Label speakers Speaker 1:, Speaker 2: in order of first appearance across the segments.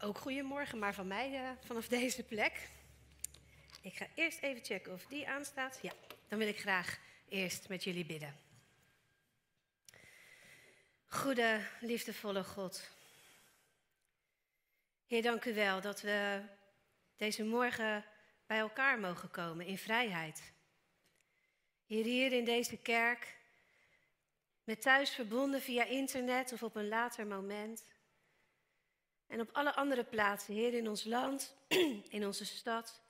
Speaker 1: Ook goedemorgen, maar van mij uh, vanaf deze plek. Ik ga eerst even checken of die aanstaat. Ja, dan wil ik graag eerst met jullie bidden. Goede, liefdevolle God. Heer, dank u wel dat we deze morgen bij elkaar mogen komen in vrijheid. Heer, hier in deze kerk, met thuis verbonden via internet of op een later moment. En op alle andere plaatsen, Heer, in ons land, in onze stad,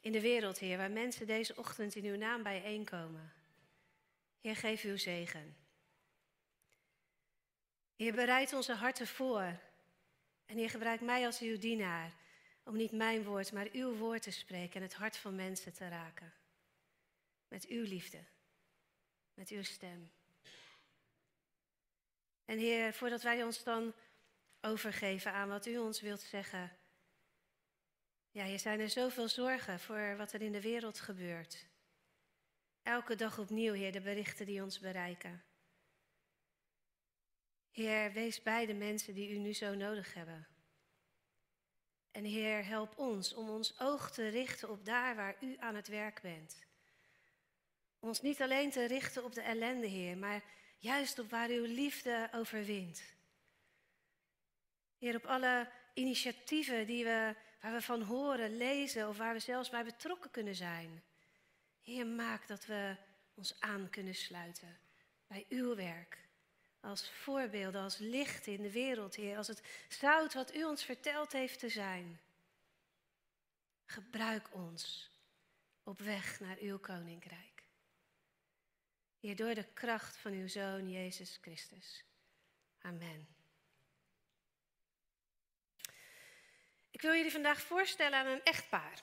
Speaker 1: in de wereld, Heer, waar mensen deze ochtend in uw naam bijeenkomen. Heer, geef uw zegen. Heer, bereid onze harten voor. En Heer, gebruik mij als uw dienaar om niet mijn woord, maar uw woord te spreken en het hart van mensen te raken. Met uw liefde, met uw stem. En Heer, voordat wij ons dan overgeven aan wat u ons wilt zeggen. Ja, hier zijn er zoveel zorgen voor wat er in de wereld gebeurt. Elke dag opnieuw, Heer, de berichten die ons bereiken. Heer, wees bij de mensen die u nu zo nodig hebben. En Heer, help ons om ons oog te richten op daar waar u aan het werk bent. Ons niet alleen te richten op de ellende, Heer, maar juist op waar uw liefde overwint. Heer, op alle initiatieven die we, waar we van horen, lezen of waar we zelfs bij betrokken kunnen zijn. Heer, maak dat we ons aan kunnen sluiten bij uw werk. Als voorbeelden, als licht in de wereld, Heer. Als het zout wat u ons verteld heeft te zijn. Gebruik ons op weg naar uw koninkrijk. Heer, door de kracht van uw Zoon Jezus Christus. Amen. Ik wil jullie vandaag voorstellen aan een echtpaar.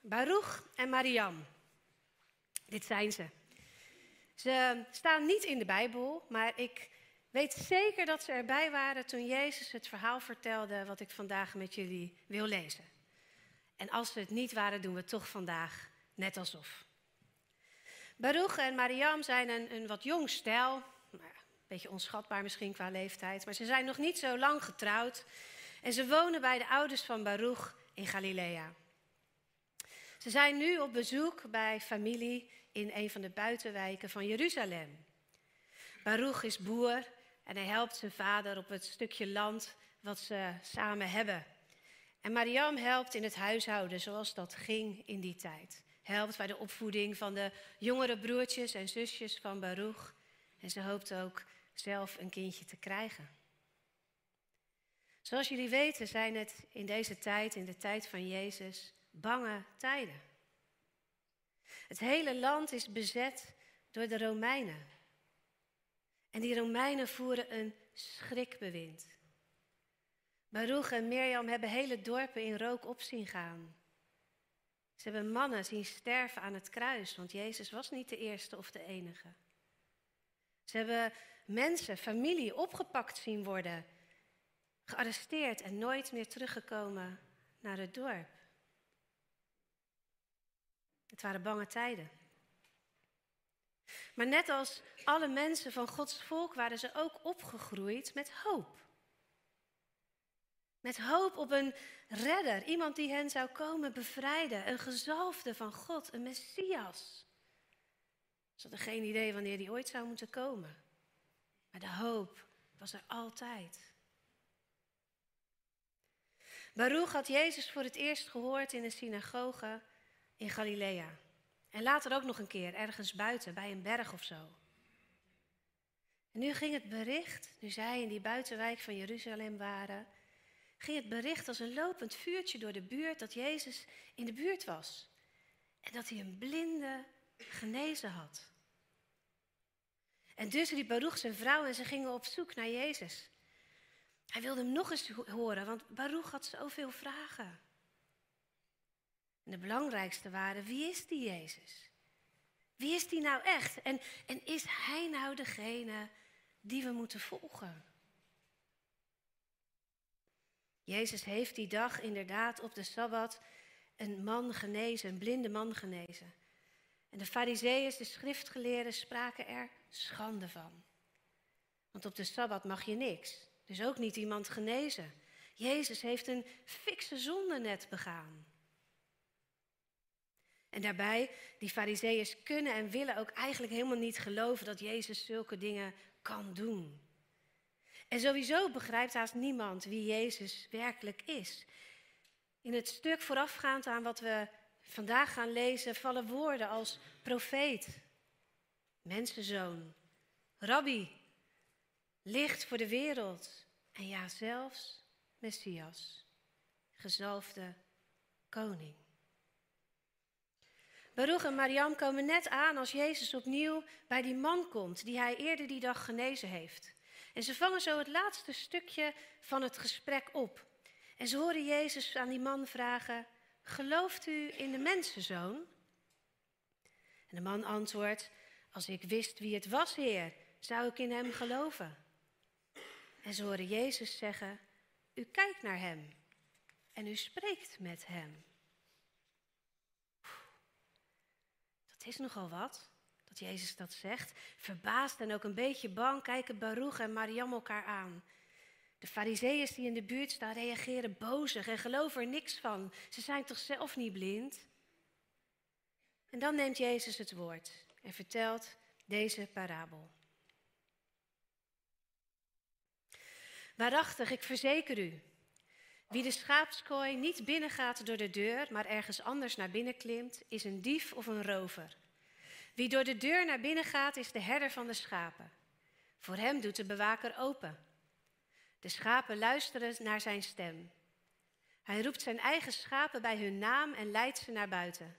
Speaker 1: Baruch en Mariam. Dit zijn ze. Ze staan niet in de Bijbel, maar ik weet zeker dat ze erbij waren toen Jezus het verhaal vertelde wat ik vandaag met jullie wil lezen. En als ze het niet waren, doen we toch vandaag net alsof. Baruch en Mariam zijn een, een wat jong stijl, een beetje onschatbaar misschien qua leeftijd, maar ze zijn nog niet zo lang getrouwd. En ze wonen bij de ouders van Baruch in Galilea. Ze zijn nu op bezoek bij familie in een van de buitenwijken van Jeruzalem. Baruch is boer en hij helpt zijn vader op het stukje land wat ze samen hebben. En Mariam helpt in het huishouden zoals dat ging in die tijd. Helpt bij de opvoeding van de jongere broertjes en zusjes van Baruch. En ze hoopt ook zelf een kindje te krijgen. Zoals jullie weten zijn het in deze tijd, in de tijd van Jezus, bange tijden. Het hele land is bezet door de Romeinen. En die Romeinen voeren een schrikbewind. Baruch en Mirjam hebben hele dorpen in rook op zien gaan. Ze hebben mannen zien sterven aan het kruis, want Jezus was niet de eerste of de enige. Ze hebben mensen, familie opgepakt zien worden gearresteerd en nooit meer teruggekomen naar het dorp. Het waren bange tijden. Maar net als alle mensen van Gods volk waren ze ook opgegroeid met hoop. Met hoop op een redder, iemand die hen zou komen bevrijden, een gezalfde van God, een Messias. Ze hadden geen idee wanneer die ooit zou moeten komen. Maar de hoop was er altijd. Baruch had Jezus voor het eerst gehoord in een synagoge in Galilea. En later ook nog een keer ergens buiten, bij een berg of zo. En nu ging het bericht, nu zij in die buitenwijk van Jeruzalem waren, ging het bericht als een lopend vuurtje door de buurt dat Jezus in de buurt was. En dat hij een blinde genezen had. En dus riep Baruch zijn vrouw en ze gingen op zoek naar Jezus. Hij wilde hem nog eens horen, want Baruch had zoveel vragen. En de belangrijkste waren, wie is die Jezus? Wie is die nou echt? En, en is hij nou degene die we moeten volgen? Jezus heeft die dag inderdaad op de Sabbat een man genezen, een blinde man genezen. En de fariseeërs, de schriftgeleerden, spraken er schande van. Want op de Sabbat mag je niks. Dus ook niet iemand genezen. Jezus heeft een fikse zonde net begaan. En daarbij, die fariseeërs kunnen en willen ook eigenlijk helemaal niet geloven dat Jezus zulke dingen kan doen. En sowieso begrijpt haast niemand wie Jezus werkelijk is. In het stuk voorafgaand aan wat we vandaag gaan lezen vallen woorden als profeet, mensenzoon, rabbi, licht voor de wereld en ja, zelfs Messias, gezalfde koning. Baruch en Mariam komen net aan als Jezus opnieuw bij die man komt die hij eerder die dag genezen heeft. En ze vangen zo het laatste stukje van het gesprek op. En ze horen Jezus aan die man vragen: Gelooft u in de mensenzoon? En de man antwoordt: Als ik wist wie het was, Heer, zou ik in hem geloven. En ze horen Jezus zeggen: U kijkt naar hem en u spreekt met hem. Dat is nogal wat, dat Jezus dat zegt. Verbaasd en ook een beetje bang kijken Baruch en Mariam elkaar aan. De fariseeërs die in de buurt staan reageren bozig en geloven er niks van. Ze zijn toch zelf niet blind? En dan neemt Jezus het woord en vertelt deze parabel. Waarachtig, ik verzeker u, wie de schaapskooi niet binnengaat door de deur, maar ergens anders naar binnen klimt, is een dief of een rover. Wie door de deur naar binnen gaat, is de herder van de schapen. Voor hem doet de bewaker open. De schapen luisteren naar zijn stem. Hij roept zijn eigen schapen bij hun naam en leidt ze naar buiten.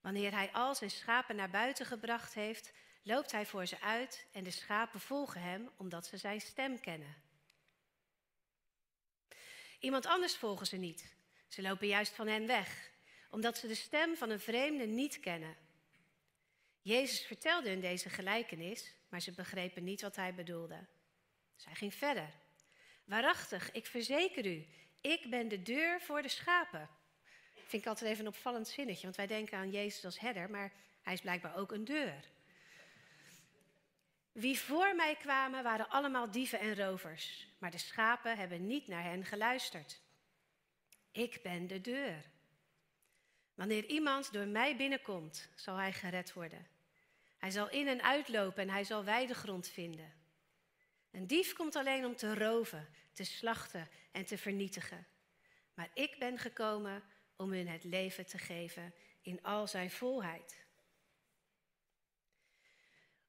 Speaker 1: Wanneer hij al zijn schapen naar buiten gebracht heeft, loopt hij voor ze uit en de schapen volgen hem omdat ze zijn stem kennen. Iemand anders volgen ze niet. Ze lopen juist van hen weg, omdat ze de stem van een vreemde niet kennen. Jezus vertelde hun deze gelijkenis, maar ze begrepen niet wat hij bedoelde. Zij ging verder. Waarachtig, ik verzeker u, ik ben de deur voor de schapen. Vind ik altijd even een opvallend zinnetje, want wij denken aan Jezus als herder, maar hij is blijkbaar ook een deur. Wie voor mij kwamen waren allemaal dieven en rovers, maar de schapen hebben niet naar hen geluisterd. Ik ben de deur. Wanneer iemand door mij binnenkomt, zal hij gered worden. Hij zal in en uitlopen en hij zal weidegrond vinden. Een dief komt alleen om te roven, te slachten en te vernietigen. Maar ik ben gekomen om hun het leven te geven in al zijn volheid.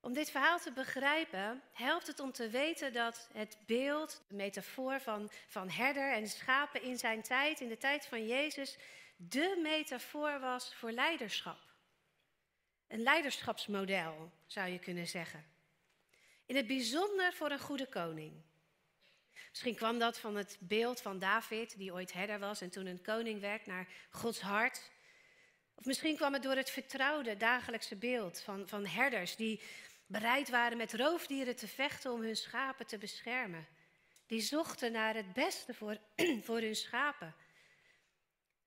Speaker 1: Om dit verhaal te begrijpen, helpt het om te weten dat het beeld, de metafoor van, van herder en schapen in zijn tijd, in de tijd van Jezus, de metafoor was voor leiderschap. Een leiderschapsmodel, zou je kunnen zeggen. In het bijzonder voor een goede koning. Misschien kwam dat van het beeld van David, die ooit herder was en toen een koning werd naar Gods hart. Of misschien kwam het door het vertrouwde dagelijkse beeld van, van herders die bereid waren met roofdieren te vechten om hun schapen te beschermen. Die zochten naar het beste voor, voor hun schapen.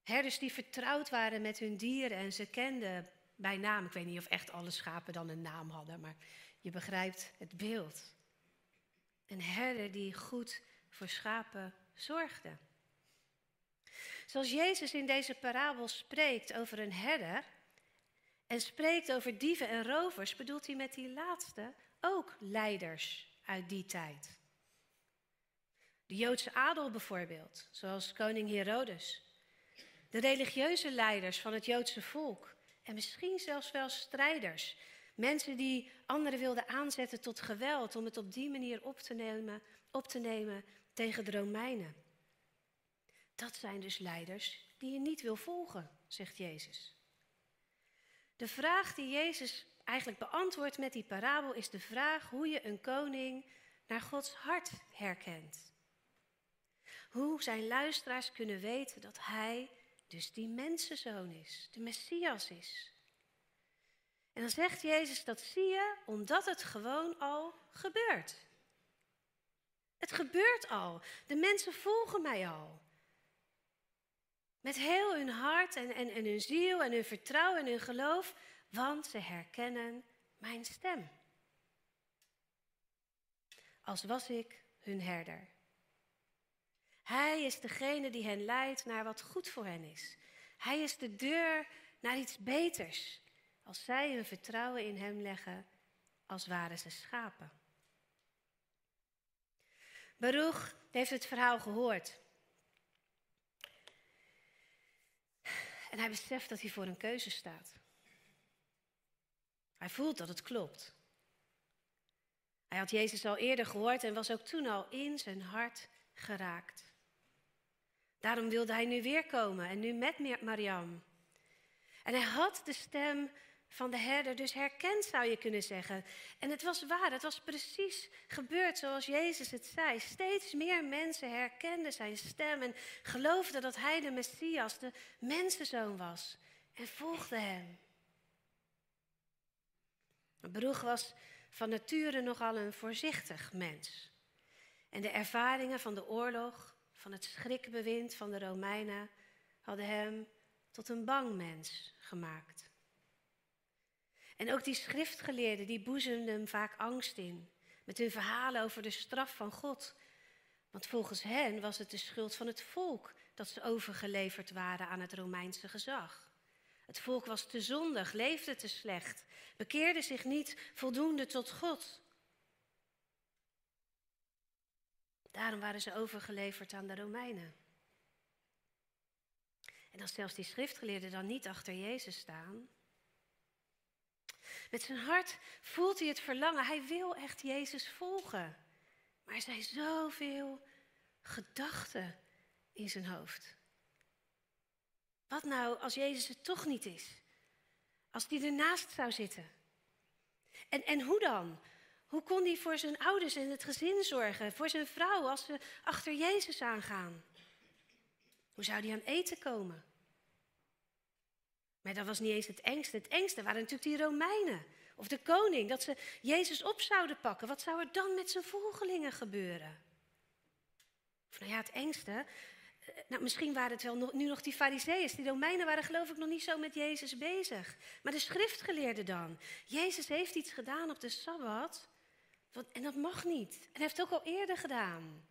Speaker 1: Herders die vertrouwd waren met hun dieren en ze kenden bij naam. Ik weet niet of echt alle schapen dan een naam hadden, maar je begrijpt het beeld. Een herder die goed voor schapen zorgde. Zoals Jezus in deze parabel spreekt over een herder en spreekt over dieven en rovers, bedoelt hij met die laatste ook leiders uit die tijd. De Joodse adel bijvoorbeeld, zoals koning Herodes. De religieuze leiders van het Joodse volk. En misschien zelfs wel strijders. Mensen die anderen wilden aanzetten tot geweld om het op die manier op te nemen, op te nemen tegen de Romeinen. Dat zijn dus leiders die je niet wil volgen, zegt Jezus. De vraag die Jezus eigenlijk beantwoordt met die parabel is de vraag hoe je een koning naar Gods hart herkent. Hoe zijn luisteraars kunnen weten dat hij dus die mensenzoon is, de Messias is. En dan zegt Jezus, dat zie je omdat het gewoon al gebeurt. Het gebeurt al. De mensen volgen mij al. Met heel hun hart en, en, en hun ziel en hun vertrouwen en hun geloof, want ze herkennen mijn stem. Als was ik hun herder. Hij is degene die hen leidt naar wat goed voor hen is. Hij is de deur naar iets beters. Als zij hun vertrouwen in Hem leggen, als waren ze schapen. Baruch heeft het verhaal gehoord. En hij beseft dat hij voor een keuze staat. Hij voelt dat het klopt. Hij had Jezus al eerder gehoord en was ook toen al in zijn hart geraakt. Daarom wilde hij nu weer komen en nu met Mariam. En hij had de stem van de herder dus herkend, zou je kunnen zeggen. En het was waar, het was precies gebeurd zoals Jezus het zei. Steeds meer mensen herkenden zijn stem en geloofden dat hij de Messias, de mensenzoon was. En volgden hem. Broeg was van nature nogal een voorzichtig mens. En de ervaringen van de oorlog, van het schrikbewind van de Romeinen, hadden hem tot een bang mens gemaakt. En ook die schriftgeleerden, die boezemden vaak angst in. Met hun verhalen over de straf van God. Want volgens hen was het de schuld van het volk dat ze overgeleverd waren aan het Romeinse gezag. Het volk was te zondig, leefde te slecht, bekeerde zich niet voldoende tot God. Daarom waren ze overgeleverd aan de Romeinen. En als zelfs die schriftgeleerden dan niet achter Jezus staan. Met zijn hart voelt hij het verlangen. Hij wil echt Jezus volgen. Maar er zijn zoveel gedachten in zijn hoofd. Wat nou als Jezus het toch niet is? Als die ernaast zou zitten? En, en hoe dan? Hoe kon hij voor zijn ouders en het gezin zorgen? Voor zijn vrouw als ze achter Jezus aangaan? Hoe zou die aan eten komen? Maar dat was niet eens het engste. Het engste waren natuurlijk die Romeinen. Of de koning, dat ze Jezus op zouden pakken. Wat zou er dan met zijn volgelingen gebeuren? Of nou ja, het engste. Eh, nou, misschien waren het wel nu nog die fariseeën. Die Romeinen waren geloof ik nog niet zo met Jezus bezig. Maar de schriftgeleerden dan. Jezus heeft iets gedaan op de Sabbat. En dat mag niet. En hij heeft het ook al eerder gedaan.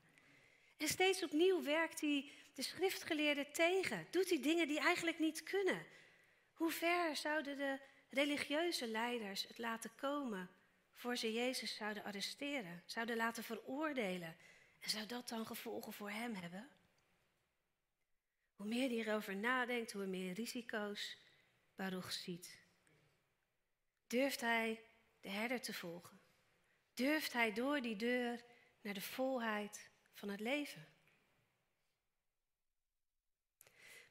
Speaker 1: En steeds opnieuw werkt hij de schriftgeleerden tegen. Doet hij dingen die eigenlijk niet kunnen. Hoe ver zouden de religieuze leiders het laten komen voor ze Jezus zouden arresteren, zouden laten veroordelen? En zou dat dan gevolgen voor hem hebben? Hoe meer hij erover nadenkt, hoe meer risico's Baruch ziet. Durft hij de herder te volgen? Durft hij door die deur naar de volheid van het leven?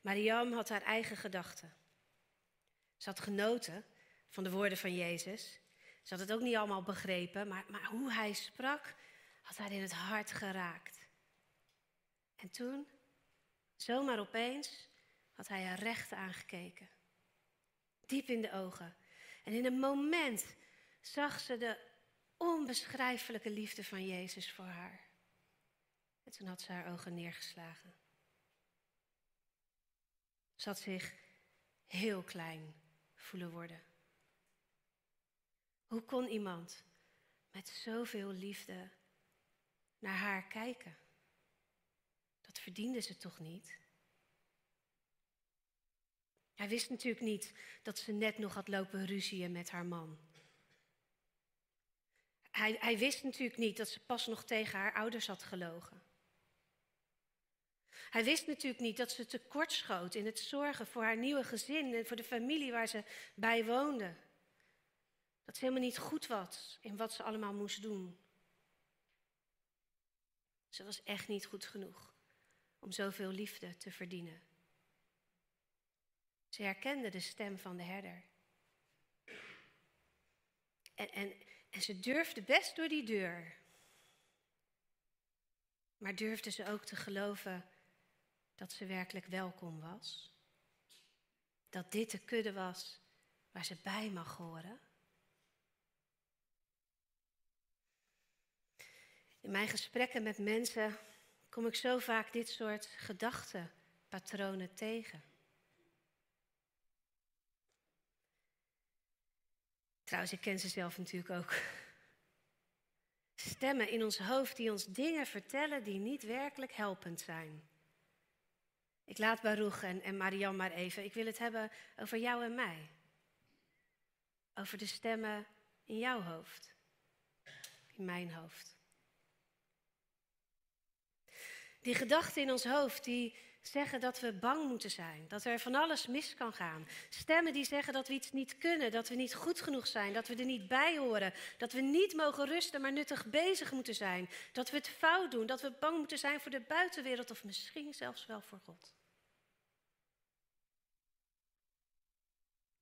Speaker 1: Mariam had haar eigen gedachten. Ze had genoten van de woorden van Jezus. Ze had het ook niet allemaal begrepen, maar, maar hoe hij sprak, had haar in het hart geraakt. En toen, zomaar opeens, had hij haar recht aangekeken. Diep in de ogen. En in een moment zag ze de onbeschrijfelijke liefde van Jezus voor haar. En toen had ze haar ogen neergeslagen. Ze had zich heel klein worden. Hoe kon iemand met zoveel liefde naar haar kijken? Dat verdiende ze toch niet? Hij wist natuurlijk niet dat ze net nog had lopen ruzieën met haar man. Hij, hij wist natuurlijk niet dat ze pas nog tegen haar ouders had gelogen. Hij wist natuurlijk niet dat ze tekort schoot in het zorgen voor haar nieuwe gezin en voor de familie waar ze bij woonde. Dat ze helemaal niet goed was in wat ze allemaal moest doen. Ze was echt niet goed genoeg om zoveel liefde te verdienen. Ze herkende de stem van de herder. En, en, en ze durfde best door die deur. Maar durfde ze ook te geloven dat ze werkelijk welkom was? Dat dit de kudde was waar ze bij mag horen? In mijn gesprekken met mensen kom ik zo vaak dit soort gedachtenpatronen tegen. Trouwens, ik ken ze zelf natuurlijk ook. Stemmen in ons hoofd die ons dingen vertellen die niet werkelijk helpend zijn Ik laat Baruch en, en Marian maar even. Ik wil het hebben over jou en mij. Over de stemmen in jouw hoofd. In mijn hoofd. Die gedachten in ons hoofd die zeggen dat we bang moeten zijn, dat er van alles mis kan gaan. Stemmen die zeggen dat we iets niet kunnen, dat we niet goed genoeg zijn, dat we er niet bij horen, dat we niet mogen rusten, maar nuttig bezig moeten zijn, dat we het fout doen, dat we bang moeten zijn voor de buitenwereld of misschien zelfs wel voor God.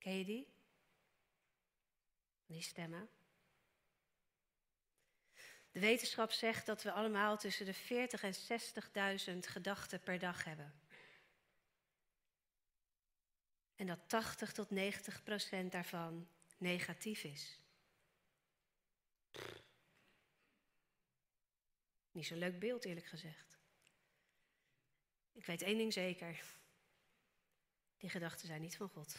Speaker 1: Ken? Die stemmen. De wetenschap zegt dat we allemaal tussen de 40 en 60.000 gedachten per dag hebben. En dat 80 tot 90 procent daarvan negatief is. Niet zo'n leuk beeld, eerlijk gezegd. Ik weet één ding zeker. Die gedachten zijn niet van God.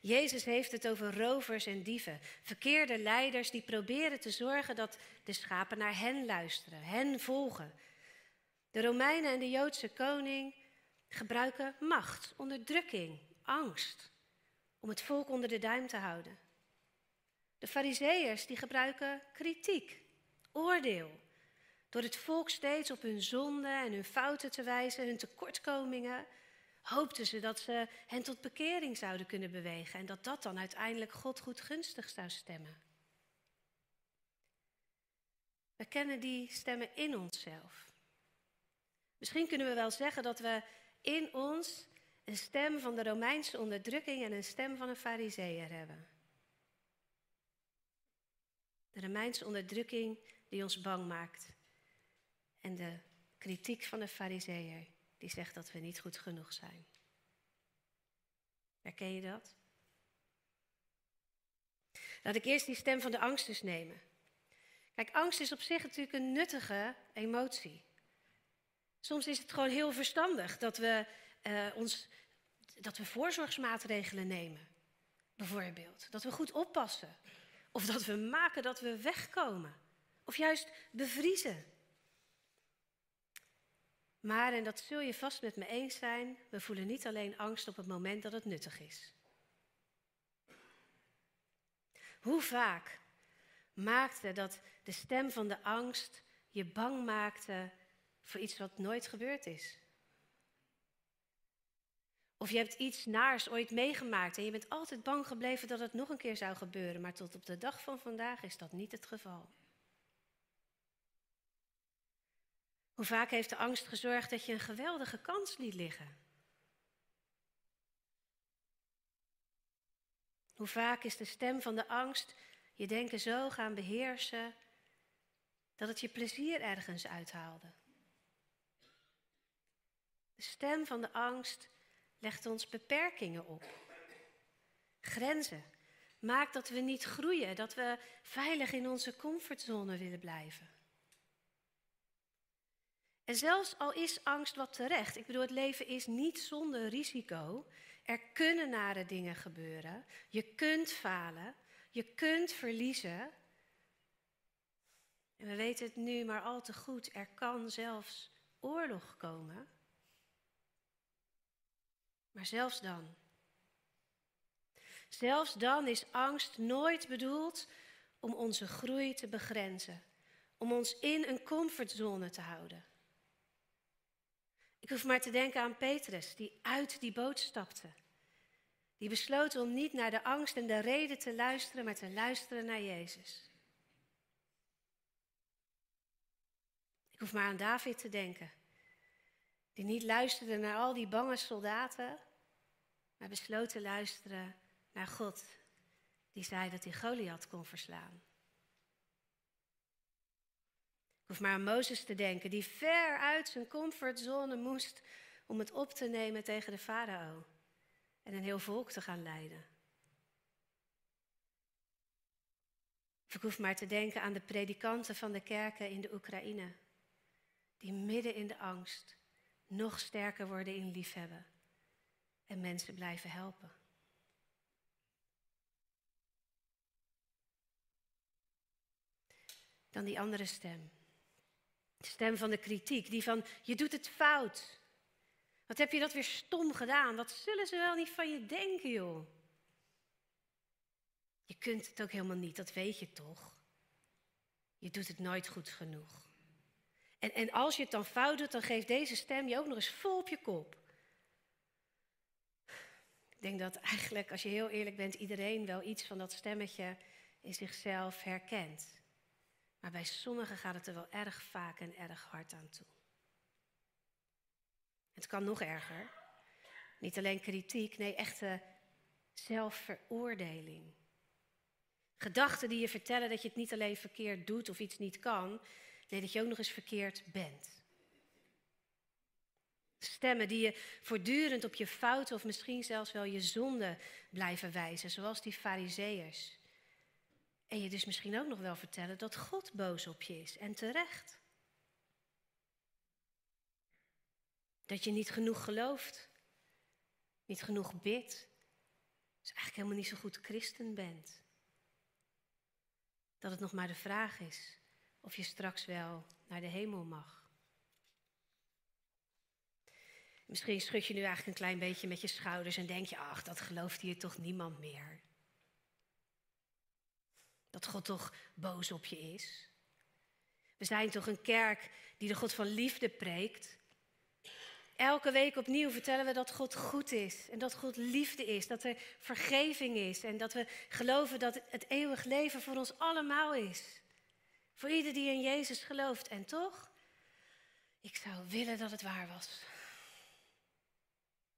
Speaker 1: Jezus heeft het over rovers en dieven, verkeerde leiders die proberen te zorgen dat de schapen naar hen luisteren, hen volgen. De Romeinen en de Joodse koning gebruiken macht, onderdrukking, angst om het volk onder de duim te houden. De Fariseërs die gebruiken kritiek, oordeel, door het volk steeds op hun zonden en hun fouten te wijzen, hun tekortkomingen hoopten ze dat ze hen tot bekering zouden kunnen bewegen en dat dat dan uiteindelijk God goedgunstig zou stemmen. We kennen die stemmen in onszelf. Misschien kunnen we wel zeggen dat we in ons een stem van de Romeinse onderdrukking en een stem van een fariseer hebben. De Romeinse onderdrukking die ons bang maakt en de kritiek van de fariseer die zegt dat we niet goed genoeg zijn. Herken je dat? Laat ik eerst die stem van de angst eens nemen. Kijk, angst is op zich natuurlijk een nuttige emotie. Soms is het gewoon heel verstandig dat we, uh, ons, dat we voorzorgsmaatregelen nemen. Bijvoorbeeld. Dat we goed oppassen. Of dat we maken dat we wegkomen. Of juist bevriezen. Maar, en dat zul je vast met me eens zijn, we voelen niet alleen angst op het moment dat het nuttig is. Hoe vaak maakte dat de stem van de angst je bang maakte voor iets wat nooit gebeurd is? Of je hebt iets naars ooit meegemaakt en je bent altijd bang gebleven dat het nog een keer zou gebeuren, maar tot op de dag van vandaag is dat niet het geval. Hoe vaak heeft de angst gezorgd dat je een geweldige kans liet liggen? Hoe vaak is de stem van de angst je denken zo gaan beheersen dat het je plezier ergens uithaalde? De stem van de angst legt ons beperkingen op. Grenzen. Maakt dat we niet groeien, dat we veilig in onze comfortzone willen blijven. En zelfs al is angst wat terecht, ik bedoel, het leven is niet zonder risico. Er kunnen nare dingen gebeuren. Je kunt falen. Je kunt verliezen. En we weten het nu maar al te goed. Er kan zelfs oorlog komen. Maar zelfs dan. Zelfs dan is angst nooit bedoeld om onze groei te begrenzen. Om ons in een comfortzone te houden. Ik hoef maar te denken aan Petrus, die uit die boot stapte. Die besloot om niet naar de angst en de reden te luisteren, maar te luisteren naar Jezus. Ik hoef maar aan David te denken, die niet luisterde naar al die bange soldaten, maar besloot te luisteren naar God, die zei dat hij Goliath kon verslaan. Ik hoef maar aan Mozes te denken, die ver uit zijn comfortzone moest om het op te nemen tegen de farao en een heel volk te gaan leiden. Of ik hoef maar te denken aan de predikanten van de kerken in de Oekraïne, die midden in de angst nog sterker worden in liefhebben en mensen blijven helpen. Dan die andere stem De stem van de kritiek, die van je doet het fout. Wat heb je dat weer stom gedaan? Wat zullen ze wel niet van je denken, joh? Je kunt het ook helemaal niet, dat weet je toch? Je doet het nooit goed genoeg. En, en als je het dan fout doet, dan geeft deze stem je ook nog eens vol op je kop. Ik denk dat eigenlijk, als je heel eerlijk bent, iedereen wel iets van dat stemmetje in zichzelf herkent. Maar bij sommigen gaat het er wel erg vaak en erg hard aan toe. Het kan nog erger. Niet alleen kritiek, nee, echte zelfveroordeling. Gedachten die je vertellen dat je het niet alleen verkeerd doet of iets niet kan, nee, dat je ook nog eens verkeerd bent. Stemmen die je voortdurend op je fouten of misschien zelfs wel je zonde blijven wijzen, zoals die fariseërs. En je dus misschien ook nog wel vertellen dat God boos op je is en terecht. Dat je niet genoeg gelooft, niet genoeg bidt, dus eigenlijk helemaal niet zo goed christen bent. Dat het nog maar de vraag is of je straks wel naar de hemel mag. Misschien schud je nu eigenlijk een klein beetje met je schouders en denk je, ach, dat gelooft hier toch niemand meer. Dat God toch boos op je is. We zijn toch een kerk die de God van liefde preekt. Elke week opnieuw vertellen we dat God goed is en dat God liefde is, dat er vergeving is en dat we geloven dat het eeuwig leven voor ons allemaal is. Voor ieder die in Jezus gelooft. En toch, ik zou willen dat het waar was.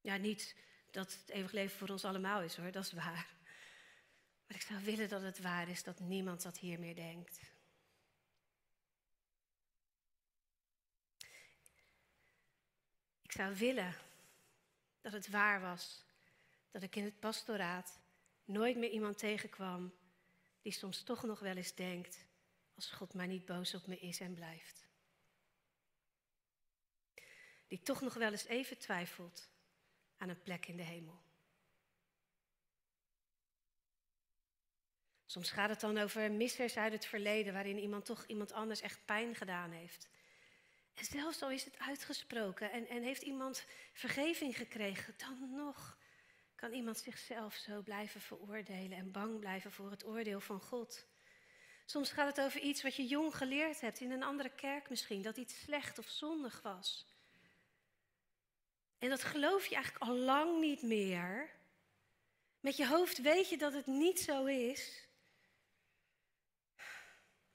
Speaker 1: Ja, niet dat het eeuwig leven voor ons allemaal is hoor, dat is waar. Maar ik zou willen dat het waar is dat niemand dat hier meer denkt. Ik zou willen dat het waar was dat ik in het pastoraat nooit meer iemand tegenkwam die soms toch nog wel eens denkt, als God maar niet boos op me is en blijft. Die toch nog wel eens even twijfelt aan een plek in de hemel. Soms gaat het dan over missers uit het verleden waarin iemand toch iemand anders echt pijn gedaan heeft. En zelfs al is het uitgesproken en, en heeft iemand vergeving gekregen, dan nog kan iemand zichzelf zo blijven veroordelen en bang blijven voor het oordeel van God. Soms gaat het over iets wat je jong geleerd hebt in een andere kerk misschien, dat iets slecht of zondig was. En dat geloof je eigenlijk al lang niet meer. Met je hoofd weet je dat het niet zo is.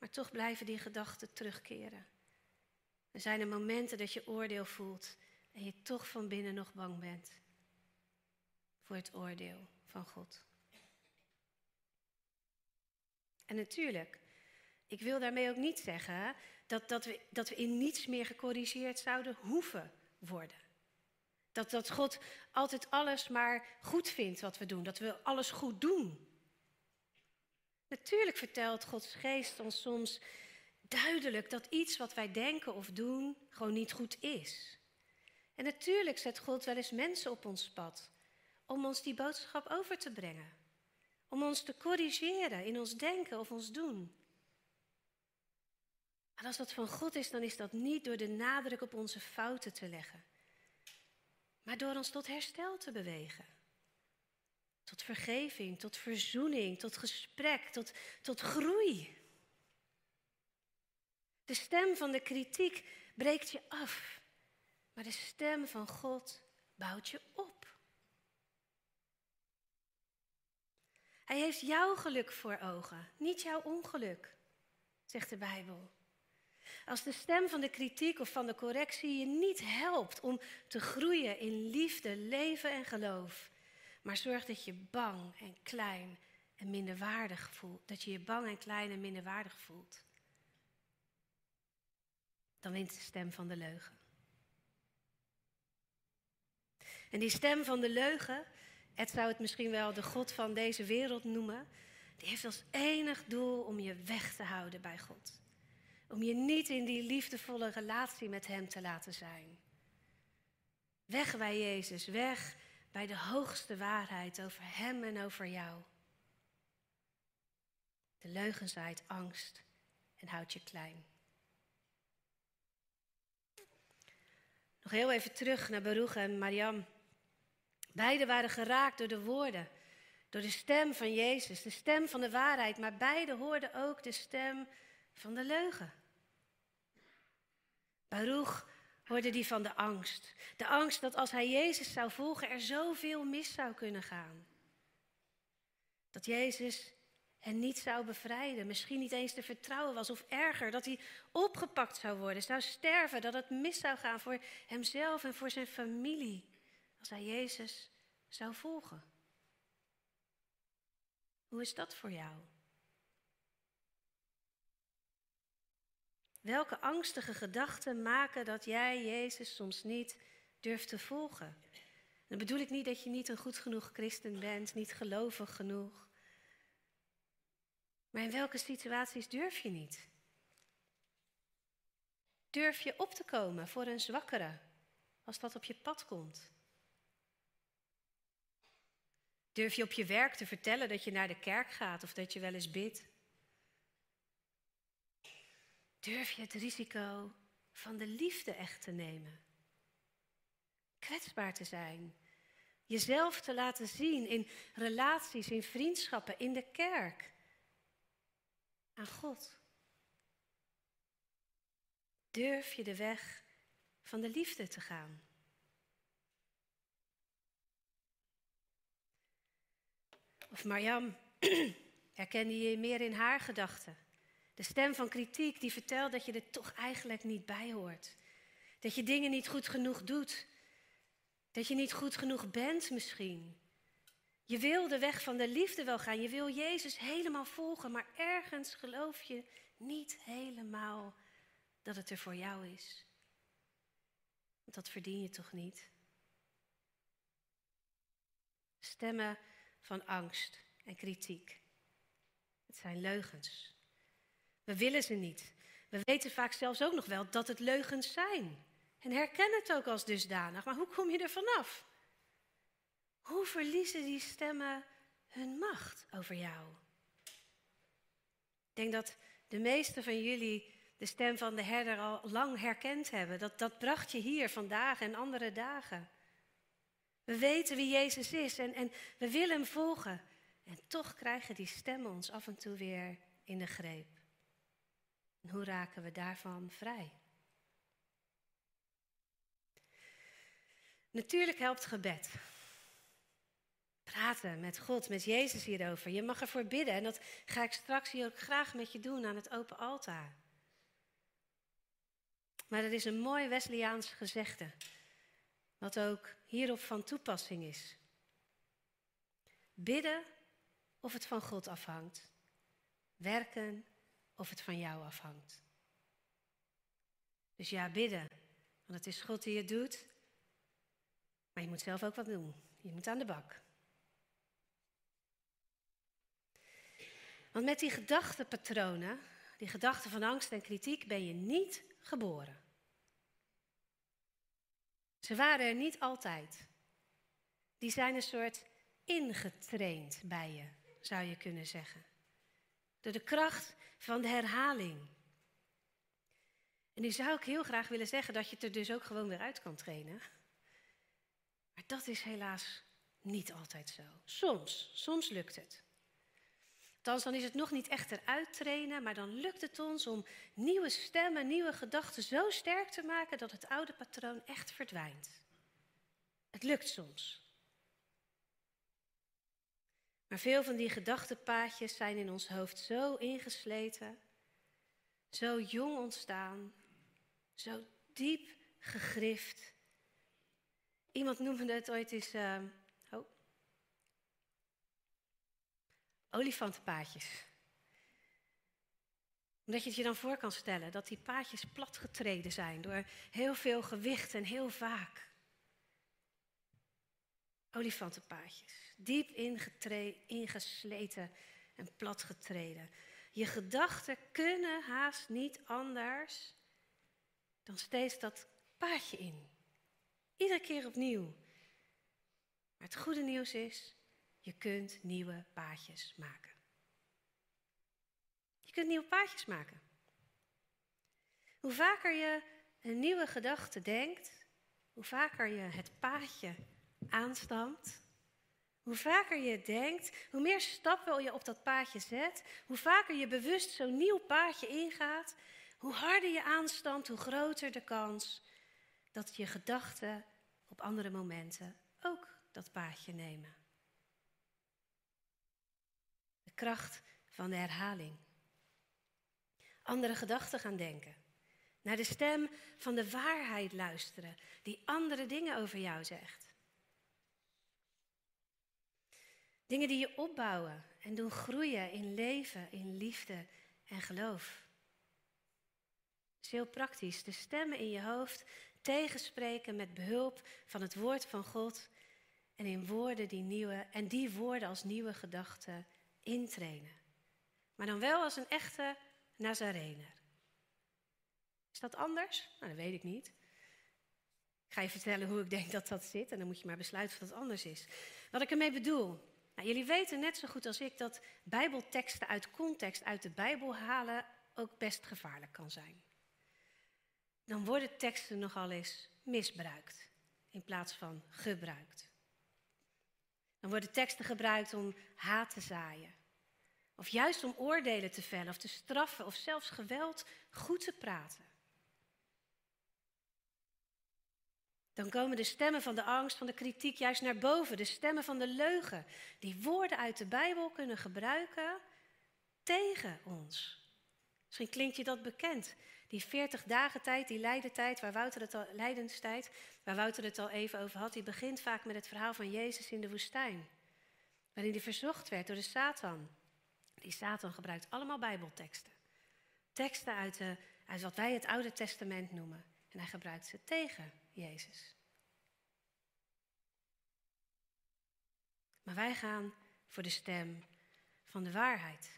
Speaker 1: Maar toch blijven die gedachten terugkeren. Er zijn er momenten dat je oordeel voelt en je toch van binnen nog bang bent voor het oordeel van God. En natuurlijk, ik wil daarmee ook niet zeggen dat, dat, we, dat we in niets meer gecorrigeerd zouden hoeven worden. Dat, dat God altijd alles maar goed vindt wat we doen, dat we alles goed doen. Natuurlijk vertelt Gods geest ons soms duidelijk dat iets wat wij denken of doen gewoon niet goed is. En natuurlijk zet God wel eens mensen op ons pad om ons die boodschap over te brengen. Om ons te corrigeren in ons denken of ons doen. Maar als dat van God is, dan is dat niet door de nadruk op onze fouten te leggen, maar door ons tot herstel te bewegen. Tot vergeving, tot verzoening, tot gesprek, tot, tot groei. De stem van de kritiek breekt je af, maar de stem van God bouwt je op. Hij heeft jouw geluk voor ogen, niet jouw ongeluk, zegt de Bijbel. Als de stem van de kritiek of van de correctie je niet helpt om te groeien in liefde, leven en geloof, maar zorgt dat je bang en klein en minderwaardig voelt, dat je je bang en klein en minderwaardig voelt, dan wint de stem van de leugen. En die stem van de leugen, het zou het misschien wel de God van deze wereld noemen, die heeft als enig doel om je weg te houden bij God. Om je niet in die liefdevolle relatie met Hem te laten zijn. Weg bij Jezus, weg bij de hoogste waarheid over Hem en over jou. De leugen zaait angst en houdt je klein. Nog heel even terug naar Baruch en Mariam. Beiden waren geraakt door de woorden, door de stem van Jezus, de stem van de waarheid, maar beiden hoorden ook de stem van de leugen. Baruch hoorde die van de angst. De angst dat als hij Jezus zou volgen er zoveel mis zou kunnen gaan. Dat Jezus hen niet zou bevrijden, misschien niet eens te vertrouwen was of erger, dat hij opgepakt zou worden, zou sterven, dat het mis zou gaan voor hemzelf en voor zijn familie als hij Jezus zou volgen. Hoe is dat voor jou? Welke angstige gedachten maken dat jij Jezus soms niet durft te volgen? Dan bedoel ik niet dat je niet een goed genoeg christen bent, niet gelovig genoeg. Maar in welke situaties durf je niet? Durf je op te komen voor een zwakkere als dat op je pad komt? Durf je op je werk te vertellen dat je naar de kerk gaat of dat je wel eens bidt? Durf je het risico van de liefde echt te nemen? Kwetsbaar te zijn. Jezelf te laten zien in relaties, in vriendschappen, in de kerk. Aan God. Durf je de weg van de liefde te gaan? Of Mariam, herkende je meer in haar gedachten? De stem van kritiek die vertelt dat je er toch eigenlijk niet bij hoort. Dat je dingen niet goed genoeg doet. Dat je niet goed genoeg bent misschien. Je wil de weg van de liefde wel gaan. Je wil Jezus helemaal volgen. Maar ergens geloof je niet helemaal dat het er voor jou is. Want dat verdien je toch niet? Stemmen van angst en kritiek. Het zijn leugens. We willen ze niet. We weten vaak zelfs ook nog wel dat het leugens zijn. En herkennen het ook als dusdanig. Maar hoe kom je er vanaf? Hoe verliezen die stemmen hun macht over jou? Ik denk dat de meesten van jullie de stem van de herder al lang herkend hebben. Dat, dat bracht je hier vandaag en andere dagen. We weten wie Jezus is en, en we willen hem volgen. En toch krijgen die stemmen ons af en toe weer in de greep. Hoe raken we daarvan vrij? Natuurlijk helpt gebed. Praten met God, met Jezus hierover. Je mag ervoor bidden en dat ga ik straks hier ook graag met je doen aan het open altaar. Maar er is een mooi Wesleyaans gezegde, wat ook hierop van toepassing is. Bidden of het van God afhangt. Werken of het van jou afhangt. Dus ja, bidden. Want het is God die het doet. Maar je moet zelf ook wat doen. Je moet aan de bak. Want met die gedachtenpatronen, die gedachten van angst en kritiek, ben je niet geboren. Ze waren er niet altijd. Die zijn een soort ingetraind bij je, zou je kunnen zeggen. Door de kracht van de herhaling. En nu zou ik heel graag willen zeggen dat je het er dus ook gewoon weer uit kan trainen. Maar dat is helaas niet altijd zo. Soms, soms lukt het. Althans, dan is het nog niet echt eruit trainen, maar dan lukt het ons om nieuwe stemmen, nieuwe gedachten zo sterk te maken dat het oude patroon echt verdwijnt. Het lukt soms. Maar veel van die gedachtenpaadjes zijn in ons hoofd zo ingesleten, zo jong ontstaan, zo diep gegrift. Iemand noemde het ooit eens uh, olifantenpaadjes. Omdat je het je dan voor kan stellen dat die paadjes platgetreden zijn door heel veel gewicht en heel vaak. Olifantenpaadjes diep ingesleten en platgetreden. Je gedachten kunnen haast niet anders dan steeds dat paadje in. Iedere keer opnieuw. Maar het goede nieuws is, je kunt nieuwe paadjes maken. Je kunt nieuwe paadjes maken. Hoe vaker je een nieuwe gedachte denkt, hoe vaker je het paadje aanstamt, hoe vaker je denkt, hoe meer stappen je op dat paadje zet, hoe vaker je bewust zo'n nieuw paadje ingaat, hoe harder je aanstamt, hoe groter de kans dat je gedachten op andere momenten ook dat paadje nemen. De kracht van de herhaling. Andere gedachten gaan denken. Naar de stem van de waarheid luisteren, die andere dingen over jou zegt. Dingen die je opbouwen en doen groeien in leven, in liefde en geloof. Het is heel praktisch. De stemmen in je hoofd tegenspreken met behulp van het woord van God en in woorden die nieuwe en die woorden als nieuwe gedachten intrainen. Maar dan wel als een echte Nazarener. Is dat anders? Nou, dat weet ik niet. Ik ga je vertellen hoe ik denk dat dat zit en dan moet je maar besluiten of dat anders is. Wat ik ermee bedoel. Nou, jullie weten net zo goed als ik dat Bijbelteksten uit context uit de Bijbel halen ook best gevaarlijk kan zijn. Dan worden teksten nogal eens misbruikt in plaats van gebruikt. Dan worden teksten gebruikt om haat te zaaien. Of juist om oordelen te vellen of te straffen of zelfs geweld goed te praten. Dan komen de stemmen van de angst, van de kritiek juist naar boven. De stemmen van de leugen. Die woorden uit de Bijbel kunnen gebruiken tegen ons. Misschien klinkt je dat bekend. Die 40 dagen tijd, die lijdentijd, waar Wouter het al, lijdenstijd, waar Wouter het al even over had, die begint vaak met het verhaal van Jezus in de woestijn. Waarin hij verzocht werd door de Satan. Die Satan gebruikt allemaal Bijbelteksten. Teksten uit, de, uit wat wij het Oude Testament noemen. En hij gebruikt ze tegen Jezus. Maar wij gaan voor de stem van de waarheid.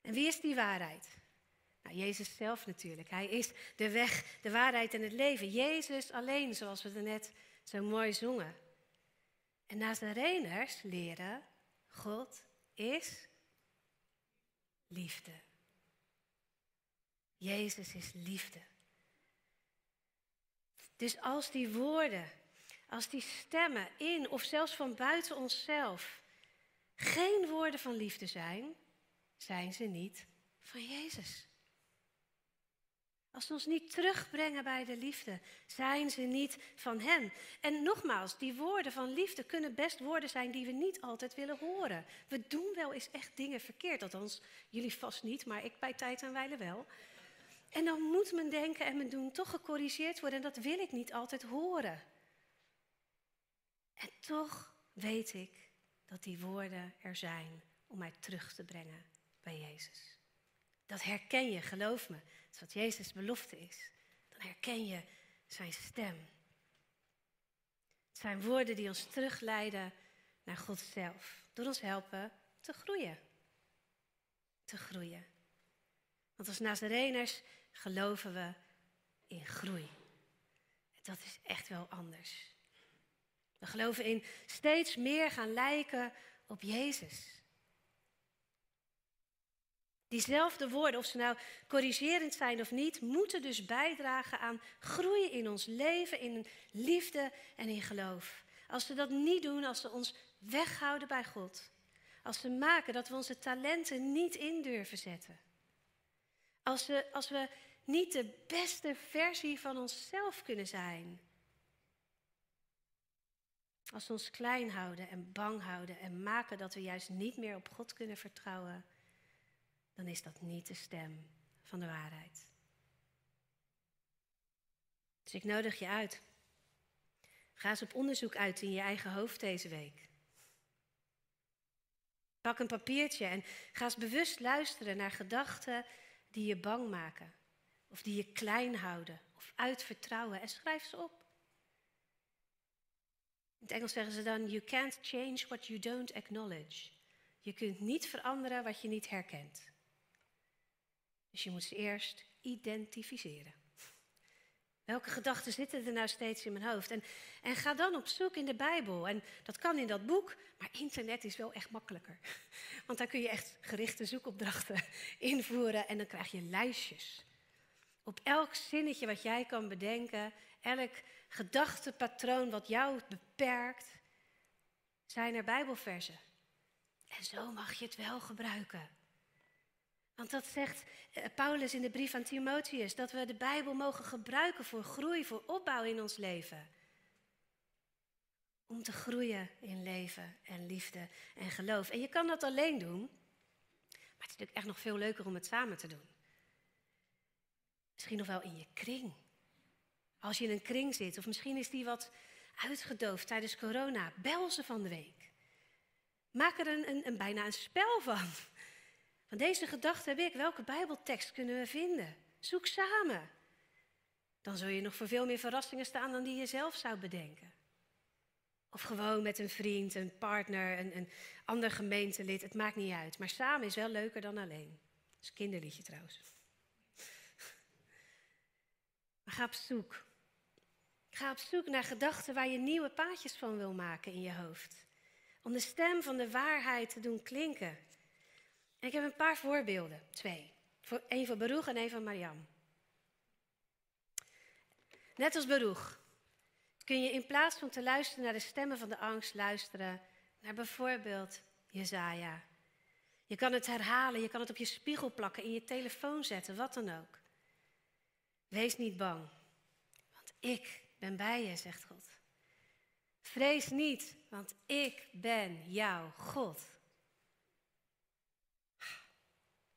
Speaker 1: En wie is die waarheid? Nou, Jezus zelf natuurlijk. Hij is de weg, de waarheid en het leven. Jezus alleen, zoals we er net zo mooi zongen. En Nazareners leren, God is liefde. Jezus is liefde. Dus als die woorden, als die stemmen in of zelfs van buiten onszelf geen woorden van liefde zijn, zijn ze niet van Jezus. Als ze ons niet terugbrengen bij de liefde, zijn ze niet van Hem. En nogmaals, die woorden van liefde kunnen best woorden zijn die we niet altijd willen horen. We doen wel eens echt dingen verkeerd, althans jullie vast niet, maar ik bij tijd en wijle wel. En dan moet mijn denken en mijn doen toch gecorrigeerd worden en dat wil ik niet altijd horen. En toch weet ik dat die woorden er zijn om mij terug te brengen bij Jezus. Dat herken je, geloof me. Dat is wat Jezus' belofte is. Dan herken je zijn stem. Het zijn woorden die ons terugleiden naar God zelf. Door ons helpen te groeien. Te groeien. Want als Nazareners geloven we in groei. Dat is echt wel anders. We geloven in steeds meer gaan lijken op Jezus. Diezelfde woorden, of ze nou corrigerend zijn of niet, moeten dus bijdragen aan groei in ons leven, in liefde en in geloof. Als ze dat niet doen, als ze ons weghouden bij God, als ze maken dat we onze talenten niet in durven zetten, als we, als we niet de beste versie van onszelf kunnen zijn, als we ons klein houden en bang houden en maken dat we juist niet meer op God kunnen vertrouwen dan is dat niet de stem van de waarheid. Dus ik nodig je uit. Ga eens op onderzoek uit in je eigen hoofd deze week. Pak een papiertje en ga eens bewust luisteren naar gedachten die je bang maken, of die je klein houden, of uitvertrouwen en schrijf ze op. In het Engels zeggen ze dan: You can't change what you don't acknowledge. Je kunt niet veranderen wat je niet herkent. Dus je moet ze eerst identificeren. Welke gedachten zitten er nou steeds in mijn hoofd? En, en ga dan op zoek in de Bijbel. En dat kan in dat boek, maar internet is wel echt makkelijker. Want daar kun je echt gerichte zoekopdrachten invoeren en dan krijg je lijstjes. Op elk zinnetje wat jij kan bedenken, elk gedachtepatroon wat jou beperkt, zijn er Bijbelversen. En zo mag je het wel gebruiken. Want dat zegt eh, Paulus in de brief aan Timotheus, dat we de Bijbel mogen gebruiken voor groei, voor opbouw in ons leven. Om te groeien in leven en liefde en geloof. En je kan dat alleen doen, maar het is natuurlijk echt nog veel leuker om het samen te doen. Misschien nog wel in je kring. Als je in een kring zit, of misschien is die wat uitgedoofd tijdens corona, bel ze van de week. Maak er een, een, bijna een spel van. Van deze gedachte heb ik. Welke Bijbeltekst kunnen we vinden? Zoek samen. Dan zul je nog voor veel meer verrassingen staan dan die je zelf zou bedenken. Of gewoon met een vriend, een partner, een, een ander gemeentelid. Het maakt niet uit. Maar samen is wel leuker dan alleen. Dat is een kinderliedje trouwens. Maar ga op zoek. Ga op zoek naar gedachten waar je nieuwe paadjes van wil maken in je hoofd. Om de stem van de waarheid te doen klinken. En ik heb een paar voorbeelden, twee. Eén voor Baruch en één van Mariam. Net als Baruch kun je in plaats van te luisteren naar de stemmen van de angst, luisteren naar bijvoorbeeld Jezaja. Je kan het herhalen, je kan het op je spiegel plakken, in je telefoon zetten, wat dan ook. Wees niet bang, want ik ben bij je, zegt God. Vrees niet, want ik ben jouw God.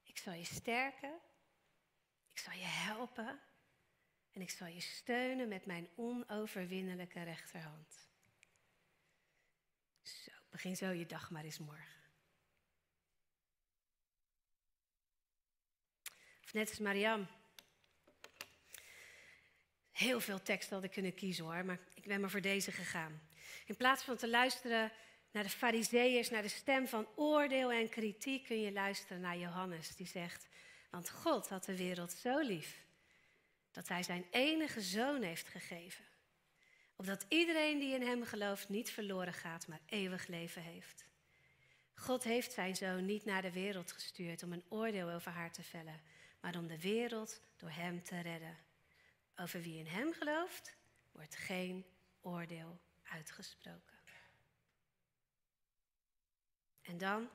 Speaker 1: Ik zal je sterken, ik zal je helpen en ik zal je steunen met mijn onoverwinnelijke rechterhand. Zo, begin zo je dag maar eens morgen. Of net als Mariam. Heel veel teksten had ik kunnen kiezen hoor, maar ik ben maar voor deze gegaan. In plaats van te luisteren naar de fariseeërs, naar de stem van oordeel en kritiek, kun je luisteren naar Johannes, die zegt, want God had de wereld zo lief, dat hij zijn enige zoon heeft gegeven. Opdat iedereen die in hem gelooft niet verloren gaat, maar eeuwig leven heeft. God heeft zijn zoon niet naar de wereld gestuurd om een oordeel over haar te vellen, maar om de wereld door hem te redden. Over wie in hem gelooft, wordt geen oordeel uitgesproken. En dan,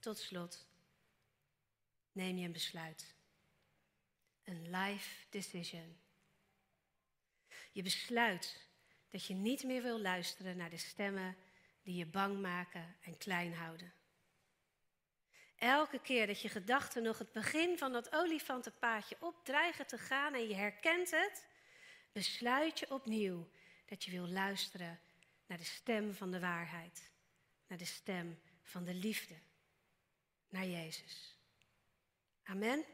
Speaker 1: tot slot, neem je een besluit. Een life decision. Je besluit dat je niet meer wil luisteren naar de stemmen die je bang maken en klein houden. Elke keer dat je gedachten nog het begin van dat olifantenpaadje opdreigen te gaan en je herkent het, besluit je opnieuw dat je wil luisteren naar de stem van de waarheid, naar de stem van de liefde, naar Jezus. Amen.